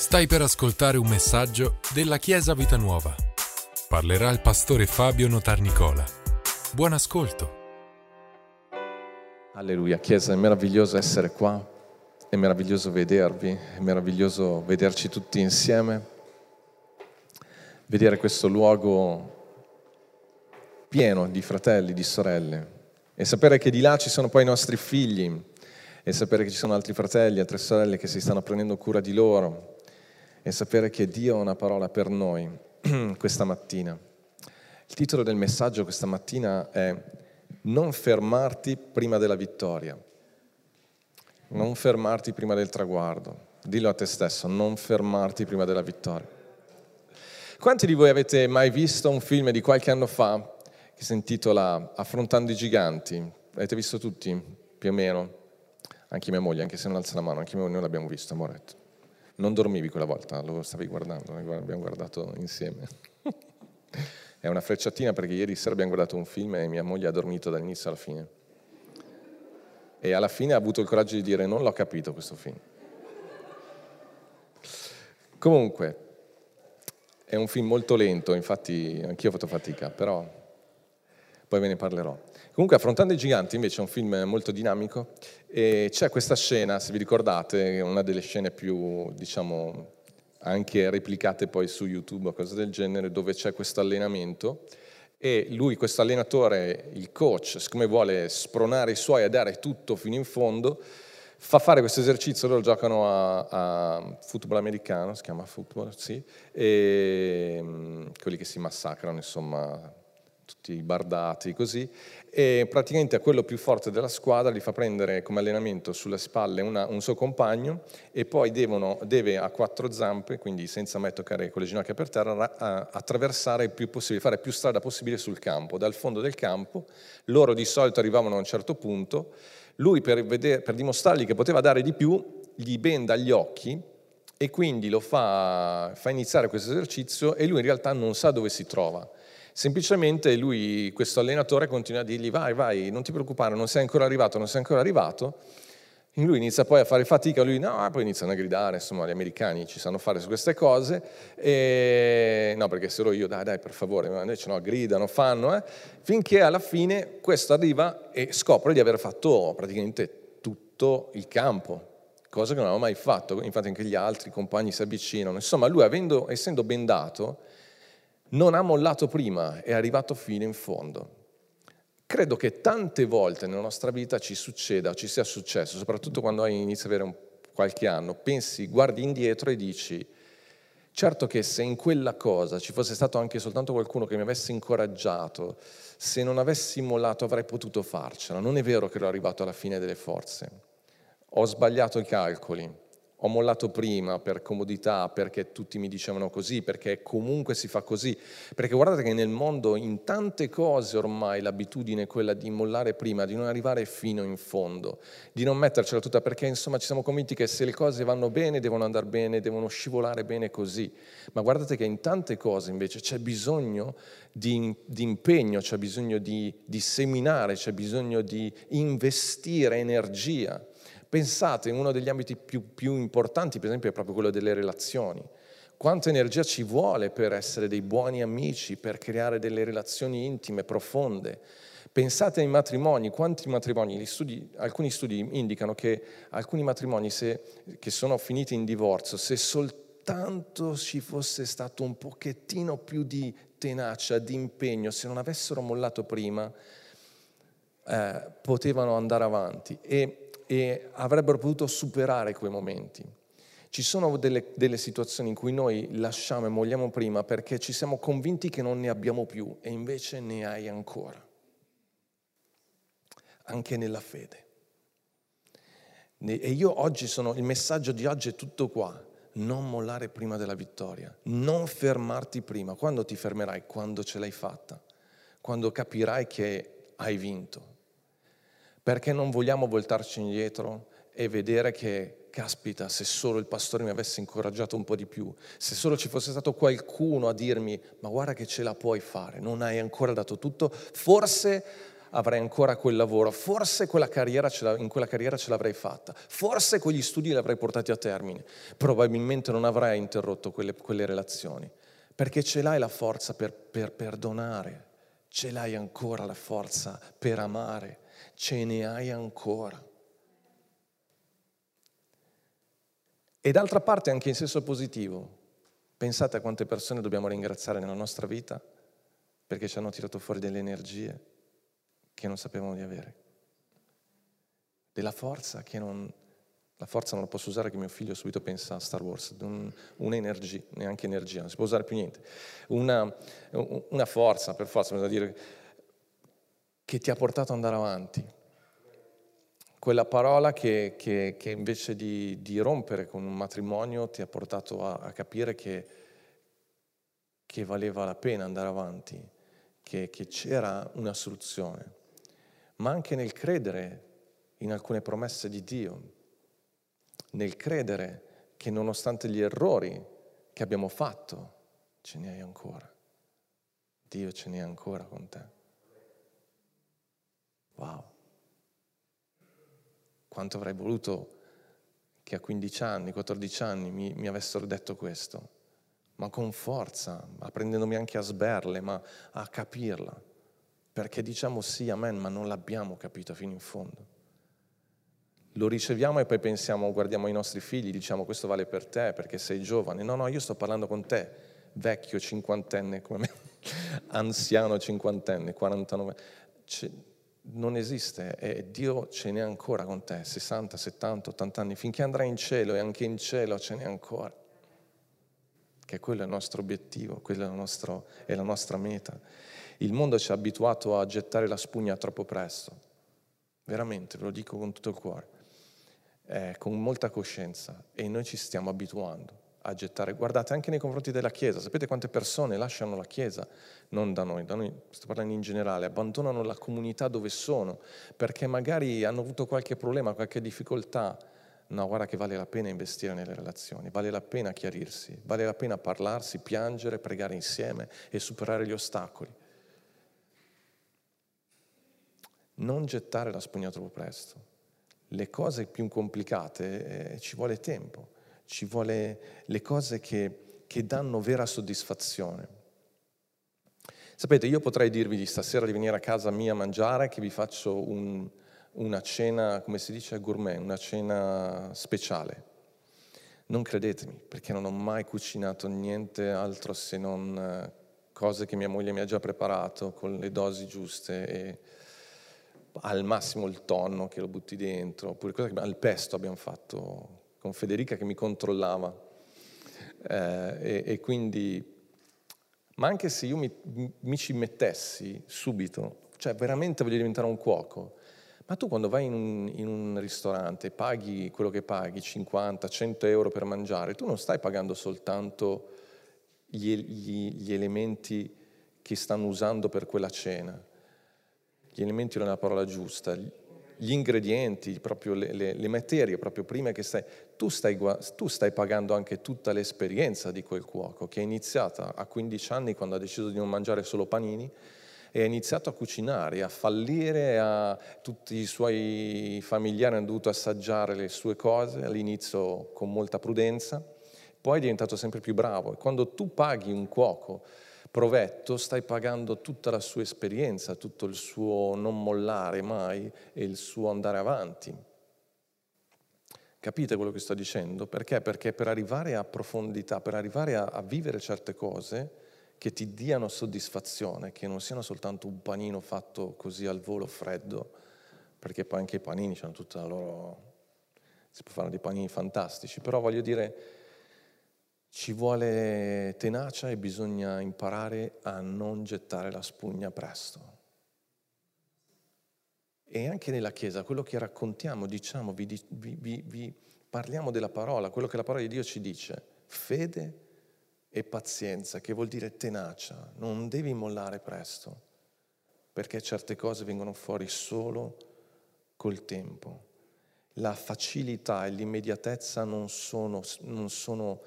Stai per ascoltare un messaggio della Chiesa Vita Nuova. Parlerà il pastore Fabio Notarnicola. Buon ascolto. Alleluia, Chiesa, è meraviglioso essere qua, è meraviglioso vedervi, è meraviglioso vederci tutti insieme, vedere questo luogo pieno di fratelli, di sorelle e sapere che di là ci sono poi i nostri figli e sapere che ci sono altri fratelli, altre sorelle che si stanno prendendo cura di loro e sapere che Dio ha una parola per noi questa mattina. Il titolo del messaggio questa mattina è Non fermarti prima della vittoria, non fermarti prima del traguardo. Dillo a te stesso, non fermarti prima della vittoria. Quanti di voi avete mai visto un film di qualche anno fa che si intitola Affrontando i giganti? Avete visto tutti, più o meno? Anche mia moglie, anche se non alza la mano, anche mia moglie non l'abbiamo visto, amoretto. Non dormivi quella volta, lo stavi guardando, abbiamo guardato insieme. È una frecciatina perché ieri sera abbiamo guardato un film e mia moglie ha dormito dall'inizio alla fine. E alla fine ha avuto il coraggio di dire non l'ho capito questo film. Comunque, è un film molto lento, infatti anch'io ho fatto fatica, però poi ve ne parlerò. Comunque, Affrontando i giganti invece è un film molto dinamico e c'è questa scena, se vi ricordate, una delle scene più, diciamo, anche replicate poi su YouTube o cose del genere, dove c'è questo allenamento. E lui, questo allenatore, il coach, siccome vuole spronare i suoi a dare tutto fino in fondo, fa fare questo esercizio, loro giocano a, a football americano, si chiama football, sì, e mm, quelli che si massacrano, insomma, tutti bardati così, e praticamente a quello più forte della squadra gli fa prendere come allenamento sulle spalle una, un suo compagno e poi devono, deve a quattro zampe, quindi senza mai toccare con le ginocchia per terra, a, attraversare il più possibile, fare più strada possibile sul campo, dal fondo del campo. Loro di solito arrivavano a un certo punto, lui per, vedere, per dimostrargli che poteva dare di più, gli benda gli occhi e quindi lo fa, fa iniziare questo esercizio e lui in realtà non sa dove si trova Semplicemente lui, questo allenatore, continua a dirgli vai, vai, non ti preoccupare, non sei ancora arrivato, non sei ancora arrivato. E lui inizia poi a fare fatica, lui no, poi iniziano a gridare, insomma gli americani ci sanno fare su queste cose, e no perché se ero io, dai dai per favore, invece no, gridano, fanno, eh, finché alla fine questo arriva e scopre di aver fatto praticamente tutto il campo, cosa che non aveva mai fatto, infatti anche gli altri compagni si avvicinano, insomma lui avendo, essendo bendato, non ha mollato prima, è arrivato fino in fondo. Credo che tante volte nella nostra vita ci succeda, ci sia successo, soprattutto quando inizi ad avere un, qualche anno, pensi, guardi indietro e dici, certo che se in quella cosa ci fosse stato anche soltanto qualcuno che mi avesse incoraggiato, se non avessi mollato avrei potuto farcela. Non è vero che ero arrivato alla fine delle forze. Ho sbagliato i calcoli, ho mollato prima per comodità, perché tutti mi dicevano così, perché comunque si fa così. Perché guardate che nel mondo in tante cose ormai l'abitudine è quella di mollare prima, di non arrivare fino in fondo, di non mettercela tutta, perché insomma ci siamo convinti che se le cose vanno bene, devono andare bene, devono scivolare bene così. Ma guardate che in tante cose invece c'è bisogno di, di impegno, c'è bisogno di, di seminare, c'è bisogno di investire energia Pensate, uno degli ambiti più, più importanti, per esempio, è proprio quello delle relazioni. Quanta energia ci vuole per essere dei buoni amici, per creare delle relazioni intime, profonde. Pensate ai matrimoni, quanti matrimoni, studi, alcuni studi indicano che alcuni matrimoni se, che sono finiti in divorzio, se soltanto ci fosse stato un pochettino più di tenacia, di impegno, se non avessero mollato prima, eh, potevano andare avanti. E e avrebbero potuto superare quei momenti. Ci sono delle, delle, situazioni in cui noi lasciamo e molliamo prima perché ci siamo convinti che non ne abbiamo più e invece ne hai ancora, anche nella fede. E io oggi sono, il messaggio di oggi è tutto qua, non mollare prima della vittoria, non fermarti prima. Quando ti fermerai? Quando ce l'hai fatta, quando capirai che hai vinto. Perché non vogliamo voltarci indietro e vedere che, caspita, se solo il pastore mi avesse incoraggiato un po' di più, se solo ci fosse stato qualcuno a dirmi, ma guarda che ce la puoi fare, non hai ancora dato tutto, forse avrei ancora quel lavoro, forse quella in quella carriera ce l'avrei fatta, forse quegli studi li avrei portati a termine, probabilmente non avrei interrotto quelle, quelle relazioni, perché ce l'hai la forza per, per perdonare, ce l'hai ancora la forza per amare, ce ne hai ancora. E d'altra parte anche in senso positivo, pensate a quante persone dobbiamo ringraziare nella nostra vita perché ci hanno tirato fuori delle energie che non sapevamo di avere, della forza che non... La forza non la posso usare che mio figlio subito pensa a Star Wars, un, un'energia, neanche energia, non si può usare più niente. Una, una forza, per forza, bisogna dire, che ti ha portato ad andare avanti. Quella parola che, che, che invece di, di, rompere con un matrimonio ti ha portato a, a capire che, che valeva la pena andare avanti, che, c'era una soluzione, ma anche nel credere in alcune promesse di Dio, nel credere che nonostante gli errori che abbiamo fatto, ce ne hai ancora. Dio ce ne ha ancora con te. Wow. Quanto avrei voluto che a 15 anni, 14 anni mi, mi avessero detto questo ma con forza, apprendendomi anche a sberle, ma a capirla. Perché diciamo sì, amen, ma non l'abbiamo capito fino in fondo. Lo riceviamo e poi pensiamo, guardiamo i nostri figli, diciamo questo vale per te perché sei giovane. No, no, io sto parlando con te, vecchio cinquantenne come me, anziano cinquantenne, 49. C- non esiste e Dio ce n'è ancora con te, 60, 70, 80 anni, finché andrai in cielo e anche in cielo ce n'è ancora. Che quello è il nostro obiettivo, quella è nostro, è la nostra meta. Il mondo ci ha abituato a gettare la spugna troppo presto, veramente, ve lo dico con tutto il cuore, eh, con molta coscienza e noi ci stiamo abituando a gettare. Guardate anche nei confronti della Chiesa, sapete quante persone lasciano la Chiesa, non da noi, da noi sto parlando in generale, abbandonano la comunità dove sono perché magari hanno avuto qualche problema, qualche difficoltà No, guarda che vale la pena investire nelle relazioni, vale la pena chiarirsi, vale la pena parlarsi, piangere, pregare insieme e superare gli ostacoli. Non gettare la spugna troppo presto. Le cose più complicate eh, ci vuole tempo, ci vuole le cose che, che danno vera soddisfazione. Sapete, io potrei dirvi di stasera di venire a casa mia a mangiare, che vi faccio un, una cena, come si dice, gourmet, una cena speciale. Non credetemi, perché non ho mai cucinato niente altro se non eh, cose che mia moglie mi ha già preparato con le dosi giuste e al massimo il tonno che lo butti dentro, oppure cose che al pesto abbiamo fatto con Federica che mi controllava. Eh, e, e, quindi, ma anche se io mi, mi ci mettessi subito, cioè veramente voglio diventare un cuoco, ma tu quando vai in un, in un ristorante e paghi quello che paghi, 50, 100 euro per mangiare, tu non stai pagando soltanto gli, gli, gli elementi che stanno usando per quella cena. Gli elementi non è la parola giusta, gli ingredienti, proprio le, le, le, materie, proprio prima che stai tu, stai... tu stai pagando anche tutta l'esperienza di quel cuoco che è iniziata a 15 anni quando ha deciso di non mangiare solo panini e ha iniziato a cucinare, a fallire, a... tutti i suoi familiari hanno dovuto assaggiare le sue cose, all'inizio con molta prudenza, poi è diventato sempre più bravo. E quando tu paghi un cuoco provetto stai pagando tutta la sua esperienza, tutto il suo non mollare mai e il suo andare avanti. Capite quello che sto dicendo? Perché? Perché per arrivare a profondità, per arrivare a, a vivere certe cose, che ti diano soddisfazione, che non siano soltanto un panino fatto così al volo freddo, perché poi anche i panini hanno tutta la loro... si può fare dei panini fantastici, però voglio dire, ci vuole tenacia e bisogna imparare a non gettare la spugna presto. E anche nella Chiesa, quello che raccontiamo, diciamo, vi, vi, vi, parliamo della parola, quello che la parola di Dio ci dice, fede e pazienza, che vuol dire tenacia, non devi mollare presto, perché certe cose vengono fuori solo col tempo. La facilità e l'immediatezza non, sono, non, sono,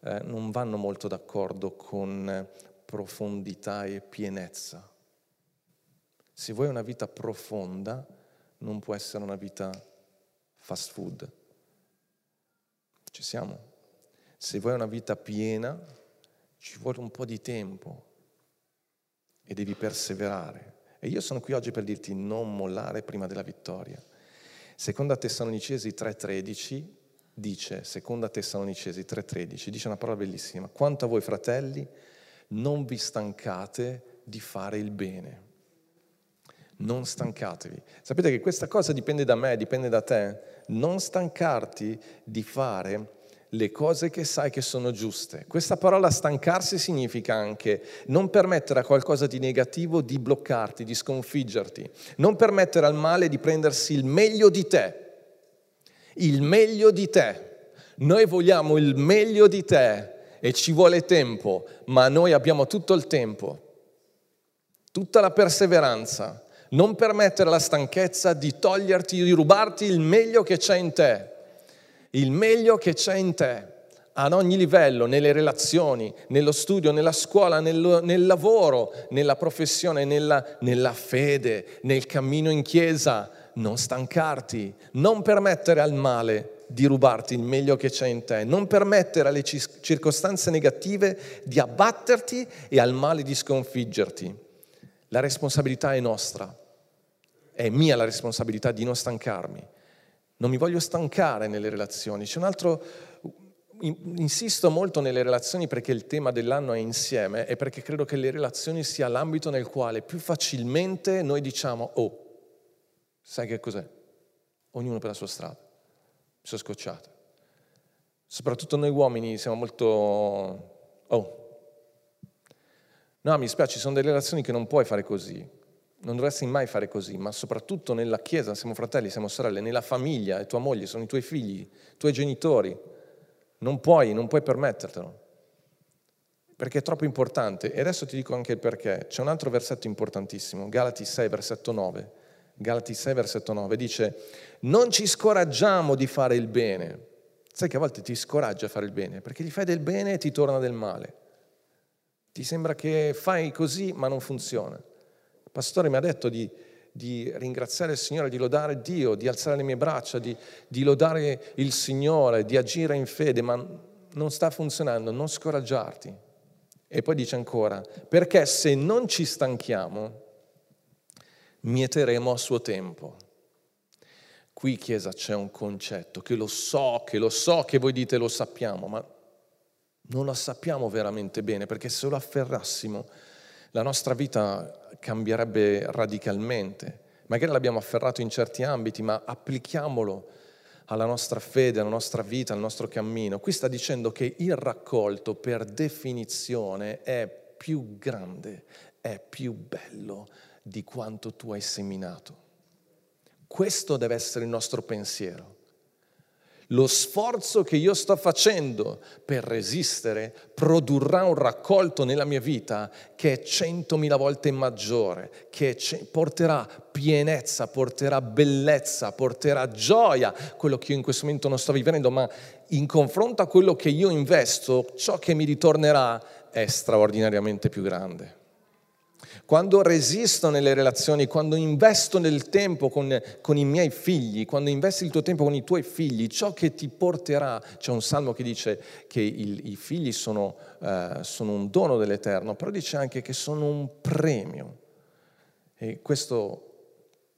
eh, non vanno molto d'accordo con profondità e pienezza. Se vuoi una vita profonda, non può essere una vita fast food. Ci siamo? Se vuoi una vita piena, ci vuole un po' di tempo e devi perseverare. E io sono qui oggi per dirti non mollare prima della vittoria. Seconda Tessalonicesi 3:13 dice, seconda Tessalonicesi 3:13, dice una parola bellissima, quanto a voi fratelli, non vi stancate di fare il bene. Non stancatevi. Sapete che questa cosa dipende da me, dipende da te. Non stancarti di fare le cose che sai che sono giuste. Questa parola stancarsi significa anche non permettere a qualcosa di negativo di bloccarti, di sconfiggerti, non permettere al male di prendersi il meglio di te, il meglio di te. Noi vogliamo il meglio di te e ci vuole tempo, ma noi abbiamo tutto il tempo, tutta la perseveranza. Non permettere alla stanchezza di toglierti, di rubarti il meglio che c'è in te il meglio che c'è in te ad ogni livello, nelle relazioni, nello studio, nella scuola, nel, nel lavoro, nella professione, nella, nella fede, nel cammino in chiesa. Non stancarti, non permettere al male di rubarti il meglio che c'è in te, non permettere alle circostanze negative di abbatterti e al male di sconfiggerti. La responsabilità è nostra, è mia la responsabilità di non stancarmi non mi voglio stancare nelle relazioni. C'è un altro, insisto molto nelle relazioni perché il tema dell'anno è insieme e perché credo che le relazioni sia l'ambito nel quale più facilmente noi diciamo, oh, sai che cos'è? Ognuno per la sua strada. Mi sono scocciato. Soprattutto noi uomini siamo molto, oh, no, mi spiace, ci sono delle relazioni che non puoi fare così non dovresti mai fare così, ma soprattutto nella Chiesa, siamo fratelli, siamo sorelle, nella famiglia, è tua moglie, sono i tuoi figli, i tuoi genitori. Non puoi, non puoi permettertelo, perché è troppo importante. E adesso ti dico anche il perché. C'è un altro versetto importantissimo, Galati 6, versetto 9. Galati 6, versetto 9, dice, non ci scoraggiamo di fare il bene. Sai che a volte ti scoraggia fare il bene, perché gli fai del bene e ti torna del male. Ti sembra che fai così, ma non funziona pastore mi ha detto di, di ringraziare il Signore, di lodare Dio, di alzare le mie braccia, di, di lodare il Signore, di agire in fede, ma non sta funzionando, non scoraggiarti. E poi dice ancora, perché se non ci stanchiamo, mieteremo a suo tempo. Qui, Chiesa, c'è un concetto che lo so, che lo so che voi dite lo sappiamo, ma non lo sappiamo veramente bene, perché se lo afferrassimo la nostra vita cambierebbe radicalmente. Magari l'abbiamo afferrato in certi ambiti, ma applichiamolo alla nostra fede, alla nostra vita, al nostro cammino. Qui sta dicendo che il raccolto per definizione è più grande, è più bello di quanto tu hai seminato. Questo deve essere il nostro pensiero. Lo sforzo che io sto facendo per resistere produrrà un raccolto nella mia vita che è centomila volte maggiore, che porterà pienezza, porterà bellezza, porterà gioia, quello che io in questo momento non sto vivendo, ma in confronto a quello che io investo, ciò che mi ritornerà è straordinariamente più grande quando resisto nelle relazioni, quando investo nel tempo con, con, i miei figli, quando investi il tuo tempo con i tuoi figli, ciò che ti porterà, c'è un salmo che dice che il, i figli sono, uh, sono un dono dell'Eterno, però dice anche che sono un premio. E questo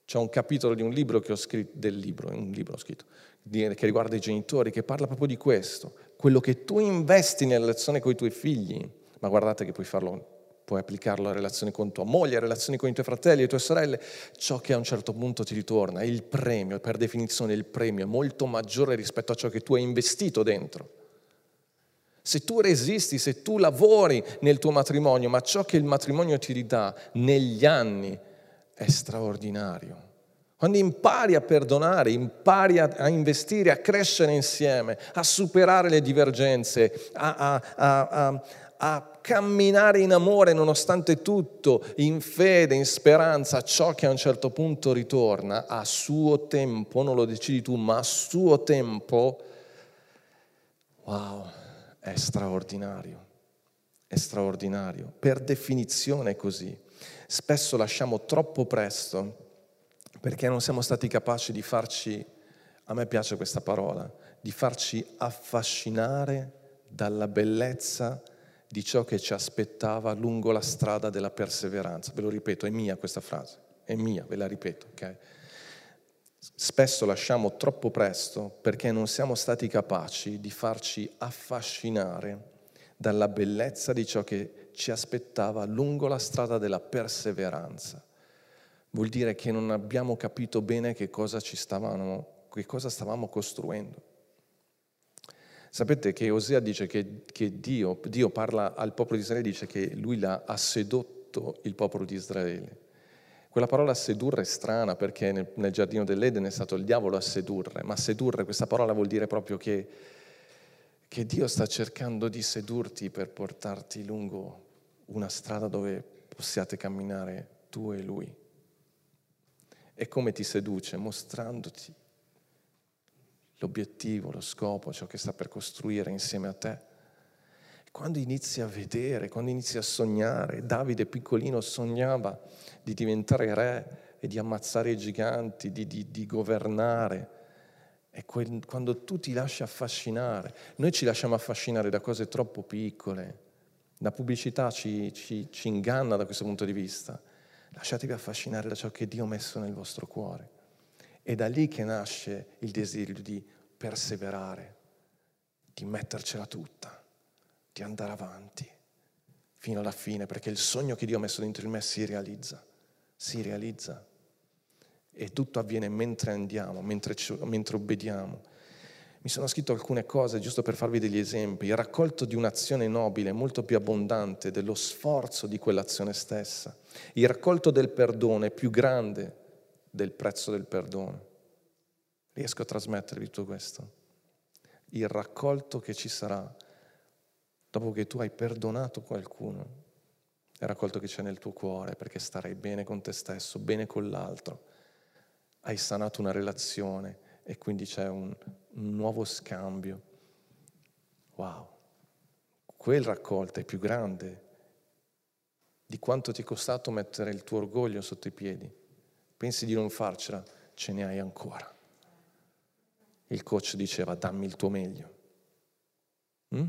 c'è un capitolo di un libro che ho scritto, del libro, un libro ho scritto, che riguarda i genitori, che parla proprio di questo. Quello che tu investi nella relazione con i tuoi figli, ma guardate che puoi farlo puoi applicarlo a relazioni con tua moglie, a relazioni con i tuoi fratelli, le tue sorelle, ciò che a un certo punto ti ritorna, il premio, per definizione il premio è molto maggiore rispetto a ciò che tu hai investito dentro. Se tu resisti, se tu lavori nel tuo matrimonio, ma ciò che il matrimonio ti ridà negli anni è straordinario. Quando impari a perdonare, impari a, a, investire, a crescere insieme, a superare le divergenze, a, a, a camminare in amore nonostante tutto, in fede, in speranza, ciò che a un certo punto ritorna a suo tempo, non lo decidi tu, ma a suo tempo, wow, è straordinario, è straordinario, per definizione è così. Spesso lasciamo troppo presto perché non siamo stati capaci di farci, a me piace questa parola, di farci affascinare dalla bellezza di ciò che ci aspettava lungo la strada della perseveranza. Ve lo ripeto, è mia questa frase, è mia, ve la ripeto, ok? Spesso lasciamo troppo presto perché non siamo stati capaci di farci affascinare dalla bellezza di ciò che ci aspettava lungo la strada della perseveranza. Vuol dire che non abbiamo capito bene che cosa, ci stavamo, che cosa stavamo costruendo. Sapete che Osea dice che, che Dio, Dio, parla al popolo di Israele, dice che lui ha sedotto il popolo di Israele. Quella parola sedurre è strana perché nel, nel giardino dell'Eden è stato il diavolo a sedurre, ma sedurre, questa parola vuol dire proprio che, che Dio sta cercando di sedurti per portarti lungo una strada dove possiate camminare tu e lui. E come ti seduce? Mostrandoti l'obiettivo, lo scopo, ciò che sta per costruire insieme a te. Quando inizi a vedere, quando inizi a sognare, Davide piccolino sognava di diventare re e di ammazzare i giganti, di, di, di governare. E quando tu ti lasci affascinare, noi ci lasciamo affascinare da cose troppo piccole, la pubblicità ci, ci, ci inganna da questo punto di vista. Lasciatevi affascinare da ciò che Dio ha messo nel vostro cuore. È da lì che nasce il desiderio di perseverare, di mettercela tutta, di andare avanti fino alla fine, perché il sogno che Dio ha messo dentro di me si realizza, si realizza. E tutto avviene mentre andiamo, mentre, mentre obbediamo. Mi sono scritto alcune cose giusto per farvi degli esempi. Il raccolto di un'azione nobile è molto più abbondante dello sforzo di quell'azione stessa. Il raccolto del perdono è più grande del prezzo del perdono. Riesco a trasmettervi tutto questo? Il raccolto che ci sarà dopo che tu hai perdonato qualcuno, il raccolto che c'è nel tuo cuore perché starai bene con te stesso, bene con l'altro, hai sanato una relazione e quindi c'è un, un nuovo scambio. Wow, quel raccolto è più grande di quanto ti è costato mettere il tuo orgoglio sotto i piedi pensi di non farcela, ce ne hai ancora. Il coach diceva dammi il tuo meglio. Mm?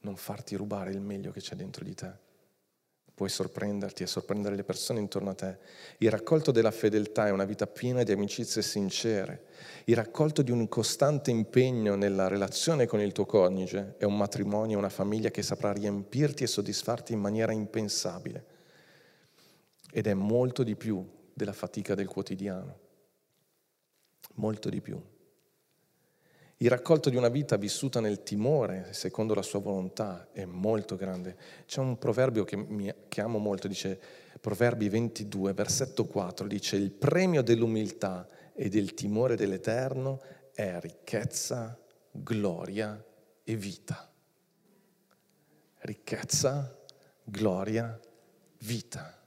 Non farti rubare il meglio che c'è dentro di te. Puoi sorprenderti e sorprendere le persone intorno a te. Il raccolto della fedeltà è una vita piena di amicizie sincere. Il raccolto di un costante impegno nella relazione con il tuo coniuge è un matrimonio, una famiglia che saprà riempirti e soddisfarti in maniera impensabile ed è molto di più della fatica del quotidiano, molto di più. Il raccolto di una vita vissuta nel timore, secondo la sua volontà, è molto grande. C'è un proverbio che, mi, che amo molto, dice Proverbi 22, versetto 4, dice il premio dell'umiltà e del timore dell'Eterno è ricchezza, gloria e vita. Ricchezza, gloria, vita.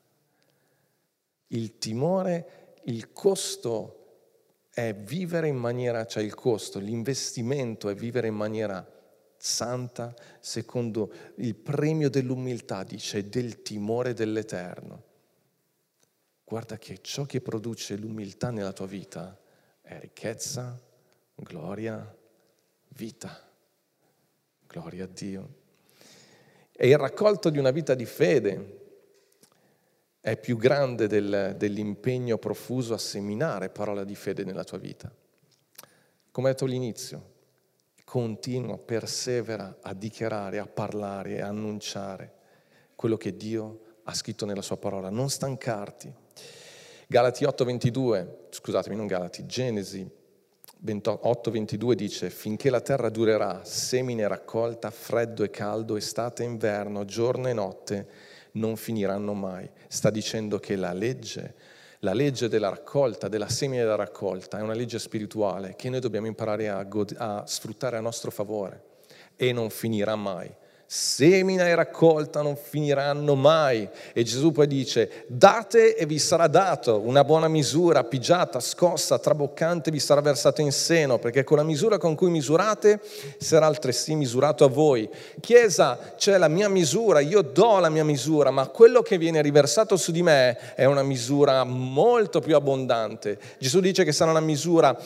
Il timore, il costo è vivere in maniera, cioè il costo, l'investimento è vivere in maniera santa secondo il premio dell'umiltà, dice, del timore dell'Eterno. Guarda che ciò che produce l'umiltà nella tua vita è ricchezza, gloria, vita. Gloria a Dio. È il raccolto di una vita di fede, è più grande del, dell'impegno profuso a seminare parola di fede nella tua vita. Come ho detto all'inizio, continua, persevera a dichiarare, a parlare, a annunciare quello che Dio ha scritto nella sua parola. Non stancarti. Galati 8:22, scusatemi, non Galati, Genesi 8:22 dice, finché la terra durerà, semine e raccolta, freddo e caldo, estate e inverno, giorno e notte, non finiranno mai. Sta dicendo che la legge, la legge della raccolta, della semina della raccolta, è una legge spirituale che noi dobbiamo imparare a, god- a sfruttare a nostro favore e non finirà mai. Semina e raccolta non finiranno mai. E Gesù poi dice, date e vi sarà dato, una buona misura, pigiata, scossa, traboccante vi sarà versato in seno, perché con la misura con cui misurate sarà altresì misurato a voi. Chiesa, c'è la mia misura, io do la mia misura, ma quello che viene riversato su di me è una misura molto più abbondante. Gesù dice che sarà una misura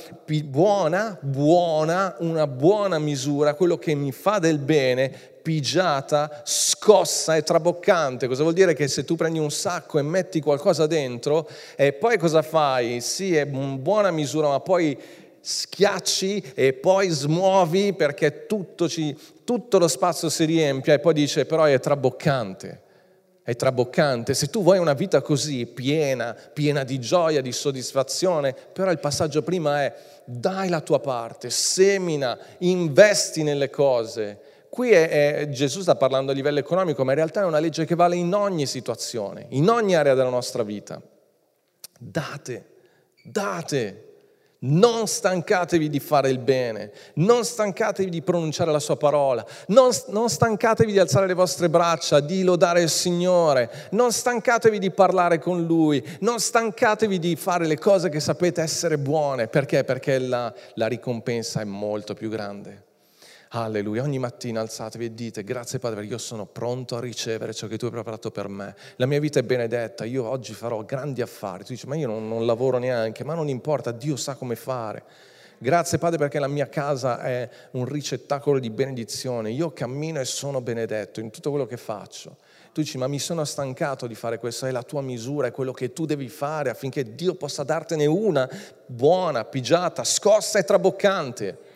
buona, buona, una buona misura, quello che mi fa del bene pigiata, scossa e traboccante. Cosa vuol dire? Che se tu prendi un sacco e metti qualcosa dentro e poi cosa fai? Sì, è una buona misura, ma poi schiacci e poi smuovi perché tutto, ci, tutto lo spazio si riempie e poi dice però è traboccante. È traboccante. Se tu vuoi una vita così, piena, piena di gioia, di soddisfazione, però il passaggio prima è dai la tua parte, semina, investi nelle cose, Qui è, è, Gesù sta parlando a livello economico, ma in realtà è una legge che vale in ogni situazione, in ogni area della nostra vita. Date, date. Non stancatevi di fare il bene, non stancatevi di pronunciare la sua parola, non, non, stancatevi di alzare le vostre braccia, di lodare il Signore, non stancatevi di parlare con Lui, non stancatevi di fare le cose che sapete essere buone. Perché? Perché la, la ricompensa è molto più grande. Alleluia. Ogni mattina alzatevi e dite, grazie Padre, perché io sono pronto a ricevere ciò che tu hai preparato per me. La mia vita è benedetta, io oggi farò grandi affari. Tu dici, ma io non, non lavoro neanche, ma non importa, Dio sa come fare. Grazie Padre perché la mia casa è un ricettacolo di benedizione. Io cammino e sono benedetto in tutto quello che faccio. Tu dici, ma mi sono stancato di fare questo, è la tua misura, è quello che tu devi fare affinché Dio possa dartene una buona, pigiata, scossa e traboccante.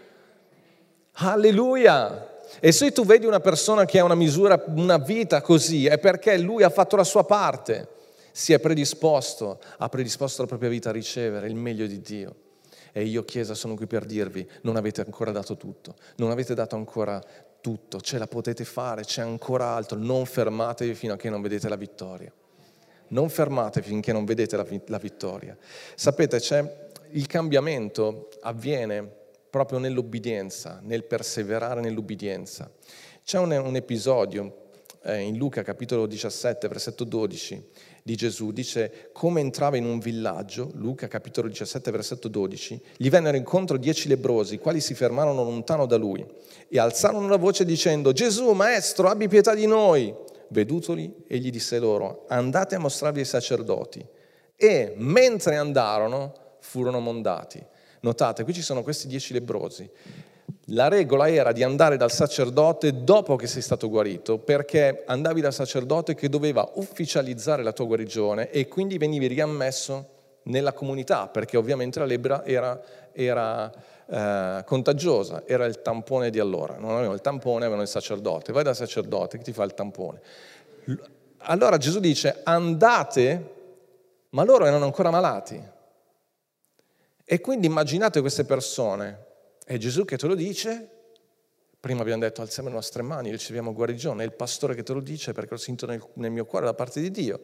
Alleluia! E se tu vedi una persona che ha una misura, una vita così, è perché lui ha fatto la sua parte, si è predisposto, ha predisposto la propria vita a ricevere il meglio di Dio. E io, Chiesa, sono qui per dirvi, non avete ancora dato tutto, non avete dato ancora tutto, ce la potete fare, c'è ancora altro, non fermatevi fino a che non vedete la vittoria. Non fermatevi finché non vedete la, la vittoria. Sapete, c'è il cambiamento avviene proprio nell'obbedienza, nel perseverare nell'obbedienza. C'è un, un episodio eh, in Luca capitolo 17, versetto 12 di Gesù, dice come entrava in un villaggio, Luca capitolo 17, versetto 12, gli vennero incontro dieci lebrosi, i quali si fermarono lontano da lui e alzarono la voce dicendo Gesù, maestro, abbi pietà di noi. Vedutoli, egli disse loro, andate a mostrarvi ai sacerdoti. E mentre andarono, furono mondati. Notate, qui ci sono questi dieci lebrosi. La regola era di andare dal sacerdote dopo che sei stato guarito, perché andavi dal sacerdote che doveva ufficializzare la tua guarigione e quindi venivi riammesso nella comunità, perché ovviamente la lebbra era, era eh, contagiosa, era il tampone di allora. Non avevano il tampone, avevano il sacerdote. Vai dal sacerdote che ti fa il tampone. Allora Gesù dice andate, ma loro erano ancora malati. E quindi immaginate queste persone, è Gesù che te lo dice, prima abbiamo detto alziamo le nostre mani, riceviamo guarigione, è il pastore che te lo dice perché lo sento nel, nel mio cuore da parte di Dio.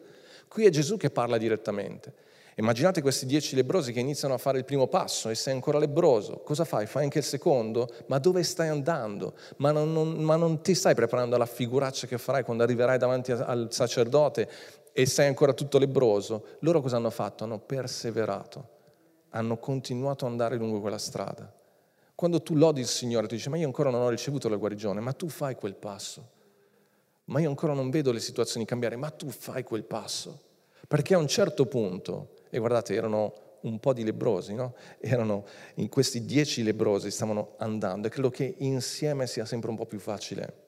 Qui è Gesù che parla direttamente. Immaginate questi dieci lebrosi che iniziano a fare il primo passo e sei ancora lebroso. Cosa fai? Fai anche il secondo? Ma dove stai andando? Ma non, non, ma non ti stai preparando alla figuraccia che farai quando arriverai davanti al sacerdote e sei ancora tutto lebroso? Loro cosa hanno fatto? Hanno perseverato hanno continuato ad andare lungo quella strada. Quando tu lodi il Signore, tu dici, ma io ancora non ho ricevuto la guarigione, ma tu fai quel passo. Ma io ancora non vedo le situazioni cambiare, ma tu fai quel passo. Perché a un certo punto, e guardate, erano un po' di lebrosi, no? Erano in questi dieci lebrosi, stavano andando e credo che insieme sia sempre un po' più facile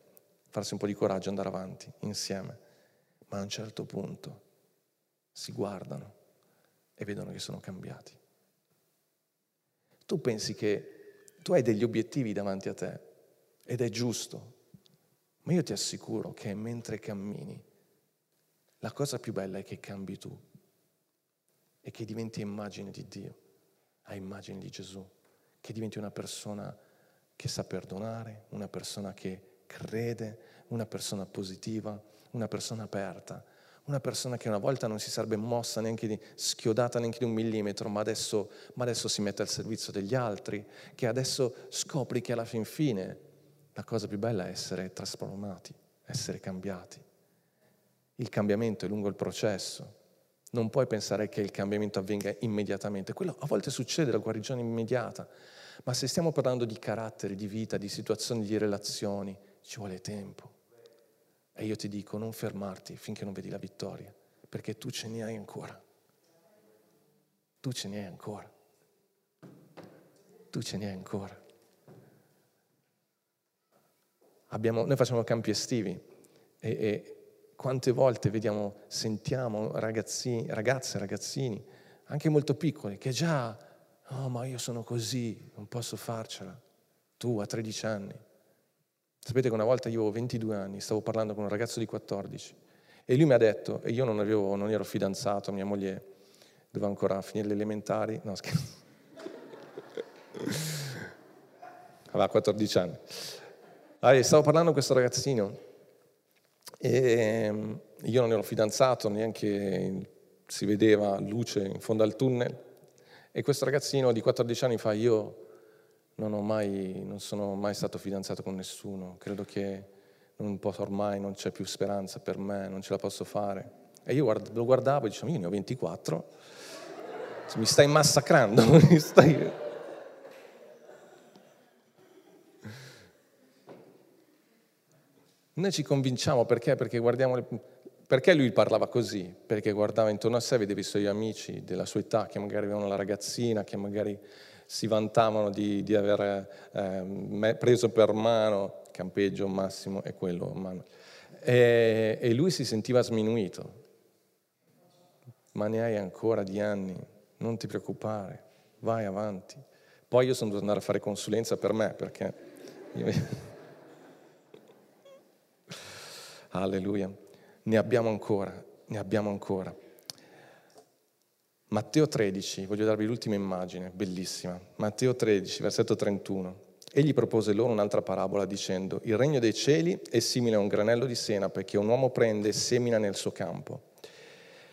farsi un po' di coraggio andare avanti, insieme. Ma a un certo punto si guardano e vedono che sono cambiati. Tu pensi che tu hai degli obiettivi davanti a te ed è giusto, ma io ti assicuro che mentre cammini, la cosa più bella è che cambi tu e che diventi immagine di Dio, a immagine di Gesù, che diventi una persona che sa perdonare, una persona che crede, una persona positiva, una persona aperta, una persona che una volta non si sarebbe mossa neanche di, schiodata neanche di un millimetro, ma adesso, ma adesso si mette al servizio degli altri, che adesso scopri che alla fin fine la cosa più bella è essere trasformati, essere cambiati. Il cambiamento è lungo il processo. Non puoi pensare che il cambiamento avvenga immediatamente. Quello a volte succede, la guarigione immediata. Ma se stiamo parlando di carattere, di vita, di situazioni, di relazioni, ci vuole tempo. E io ti dico, non fermarti finché non vedi la vittoria, perché tu ce ne hai ancora. Tu ce ne hai ancora. Tu ce ne hai ancora. Abbiamo, noi facciamo campi estivi e, e quante volte vediamo, sentiamo ragazzi, ragazze, ragazzini, anche molto piccoli, che già, oh ma io sono così, non posso farcela. Tu a 13 anni. Sapete che una volta io avevo 22 anni, stavo parlando con un ragazzo di 14 e lui mi ha detto, e io non, avevo, non ero fidanzato, mia moglie doveva ancora finire le elementari, no scherzo, aveva 14 anni. Allora, stavo parlando con questo ragazzino e ehm, io non ero fidanzato, neanche si vedeva luce in fondo al tunnel. E questo ragazzino di 14 anni fa, io non, mai, non sono mai stato fidanzato con nessuno, credo che non posso ormai, non c'è più speranza per me, non ce la posso fare. E io lo guardavo e dicevo, io ne ho 24, mi stai massacrando, mi stai... Noi ci convinciamo perché? Perché, le... perché lui parlava così? Perché guardava intorno a sé, vedeva i suoi amici della sua età che magari avevano la ragazzina, che magari si vantavano di, di aver eh, preso per mano, campeggio massimo è quello, mano. E, e lui si sentiva sminuito. Ma ne hai ancora di anni, non ti preoccupare, vai avanti. Poi io sono dovuto andare a fare consulenza per me perché... Io... Alleluia. Ne abbiamo ancora, ne abbiamo ancora. Matteo 13, voglio darvi l'ultima immagine, bellissima. Matteo 13, versetto 31. Egli propose loro un'altra parabola dicendo, il regno dei cieli è simile a un granello di senape che un uomo prende e semina nel suo campo.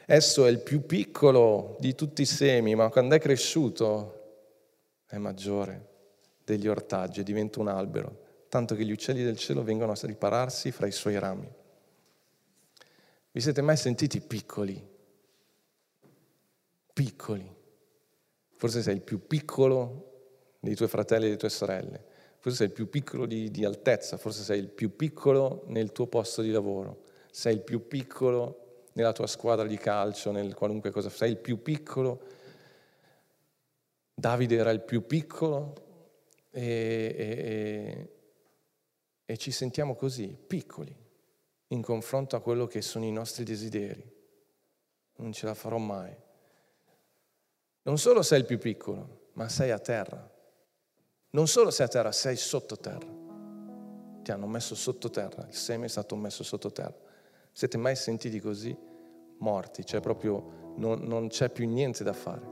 Esso è il più piccolo di tutti i semi, ma quando è cresciuto è maggiore degli ortaggi e diventa un albero, tanto che gli uccelli del cielo vengono a ripararsi fra i suoi rami. Vi siete mai sentiti piccoli? Piccoli. Forse sei il più piccolo dei tuoi fratelli e delle tue sorelle. Forse sei il più piccolo di, di altezza, forse sei il più piccolo nel tuo posto di lavoro, sei il più piccolo nella tua squadra di calcio, nel qualunque cosa, sei il più piccolo. Davide era il più piccolo e, e, e ci sentiamo così, piccoli in confronto a quello che sono i nostri desideri. Non ce la farò mai. Non solo sei il più piccolo, ma sei a terra. Non solo sei a terra, sei sottoterra. Ti hanno messo sottoterra, il seme è stato messo sottoterra. Siete mai sentiti così? Morti, cioè proprio non, non c'è più niente da fare.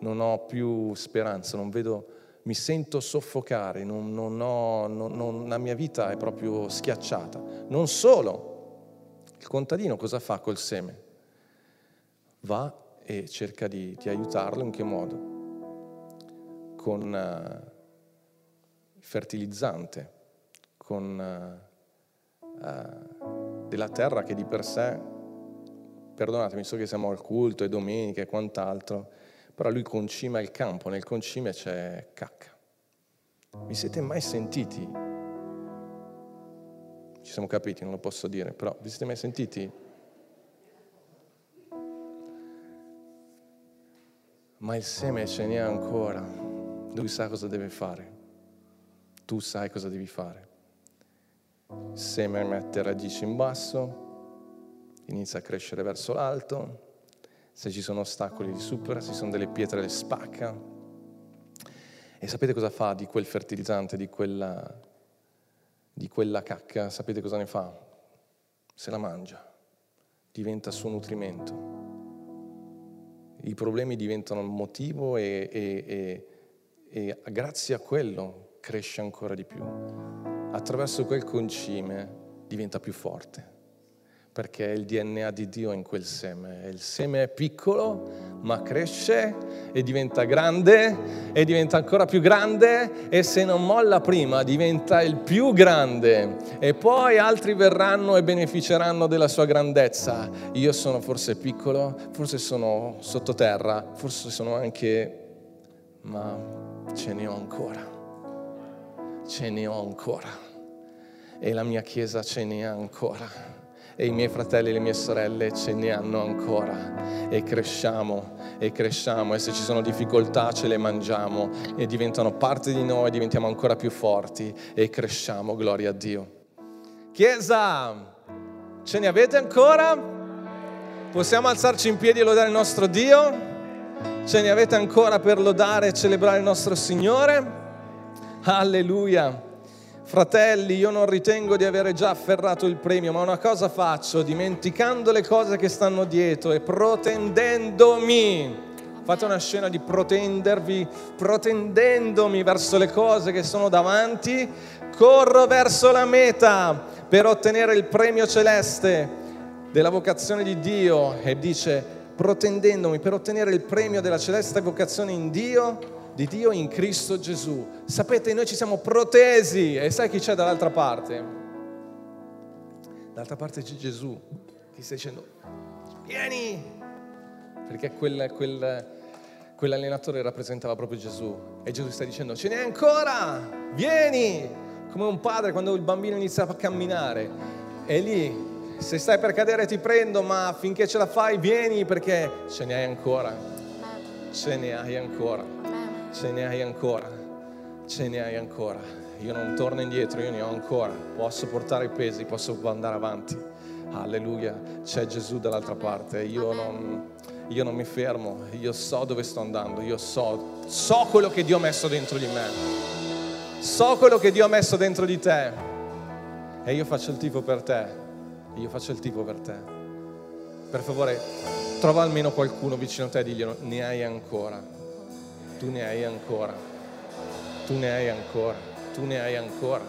Non ho più speranza, non vedo mi sento soffocare, non, non ho, non, la mia vita è proprio schiacciata. Non solo, il contadino cosa fa col seme? Va e cerca di, di aiutarlo in che modo? Con uh, fertilizzante, con uh, uh, della terra che di per sé, perdonatemi, so che siamo al culto e domenica e quant'altro, però lui concima il campo, nel concime c'è cacca. Vi siete mai sentiti? Ci siamo capiti, non lo posso dire, però vi siete mai sentiti? Ma il seme ce n'è ancora. Lui sa cosa deve fare. Tu sai cosa devi fare. Il seme mette radici in basso, inizia a crescere verso l'alto, se ci sono ostacoli li supera, se ci sono delle pietre le spacca. E sapete cosa fa di quel fertilizzante, di quella, di quella cacca? Sapete cosa ne fa? Se la mangia, diventa suo nutrimento. I problemi diventano motivo e, e, e, e grazie a quello cresce ancora di più. Attraverso quel concime diventa più forte perché il DNA di Dio è in quel seme. Il seme è piccolo, ma cresce e diventa grande e diventa ancora più grande e se non molla prima diventa il più grande e poi altri verranno e beneficeranno della sua grandezza. Io sono forse piccolo, forse sono sottoterra, forse sono anche... ma ce ne ho ancora. Ce ne ho ancora. E la mia chiesa ce ne ha ancora e i miei fratelli e le mie sorelle ce ne hanno ancora e cresciamo e cresciamo e se ci sono difficoltà ce le mangiamo e diventano parte di noi, diventiamo ancora più forti e cresciamo, gloria a Dio. Chiesa, ce ne avete ancora? Possiamo alzarci in piedi e lodare il nostro Dio? Ce ne avete ancora per lodare e celebrare il nostro Signore? Alleluia. Fratelli, io non ritengo di avere già afferrato il premio, ma una cosa faccio, dimenticando le cose che stanno dietro e protendendomi. Fate una scena di protendervi, protendendomi verso le cose che sono davanti, corro verso la meta per ottenere il premio celeste della vocazione di Dio e dice protendendomi per ottenere il premio della celeste vocazione in Dio di Dio in Cristo Gesù. Sapete, noi ci siamo protesi e sai chi c'è dall'altra parte? Dall'altra parte c'è Gesù che sta dicendo, vieni, perché quel, quel, quell'allenatore rappresentava proprio Gesù. E Gesù sta dicendo, ce n'è ancora, vieni, come un padre quando il bambino inizia a camminare. E lì, se stai per cadere ti prendo, ma finché ce la fai vieni perché ce ne hai ancora, ce ne hai ancora ce ne hai ancora, ce ne hai ancora. Io non torno indietro, io ne ho ancora. Posso portare i pesi, posso andare avanti. Alleluia, c'è Gesù dall'altra parte. Io non, io non mi fermo, io so dove sto andando, io so, so quello che Dio ha messo dentro di me. So quello che Dio ha messo dentro di te. E io faccio il tifo per te. Io faccio il tifo per te. Per favore, trova almeno qualcuno vicino a te e diglielo, ne hai ancora tu ne hai ancora, tu ne hai ancora, tu ne hai ancora,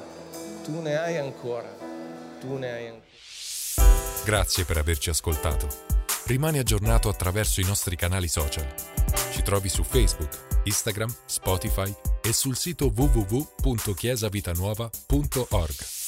tu ne hai ancora, tu ne hai ancora. Grazie per averci ascoltato. Rimani aggiornato attraverso i nostri canali social. Ci trovi su Facebook, Instagram, Spotify e sul sito www.chiesavitanuova.org.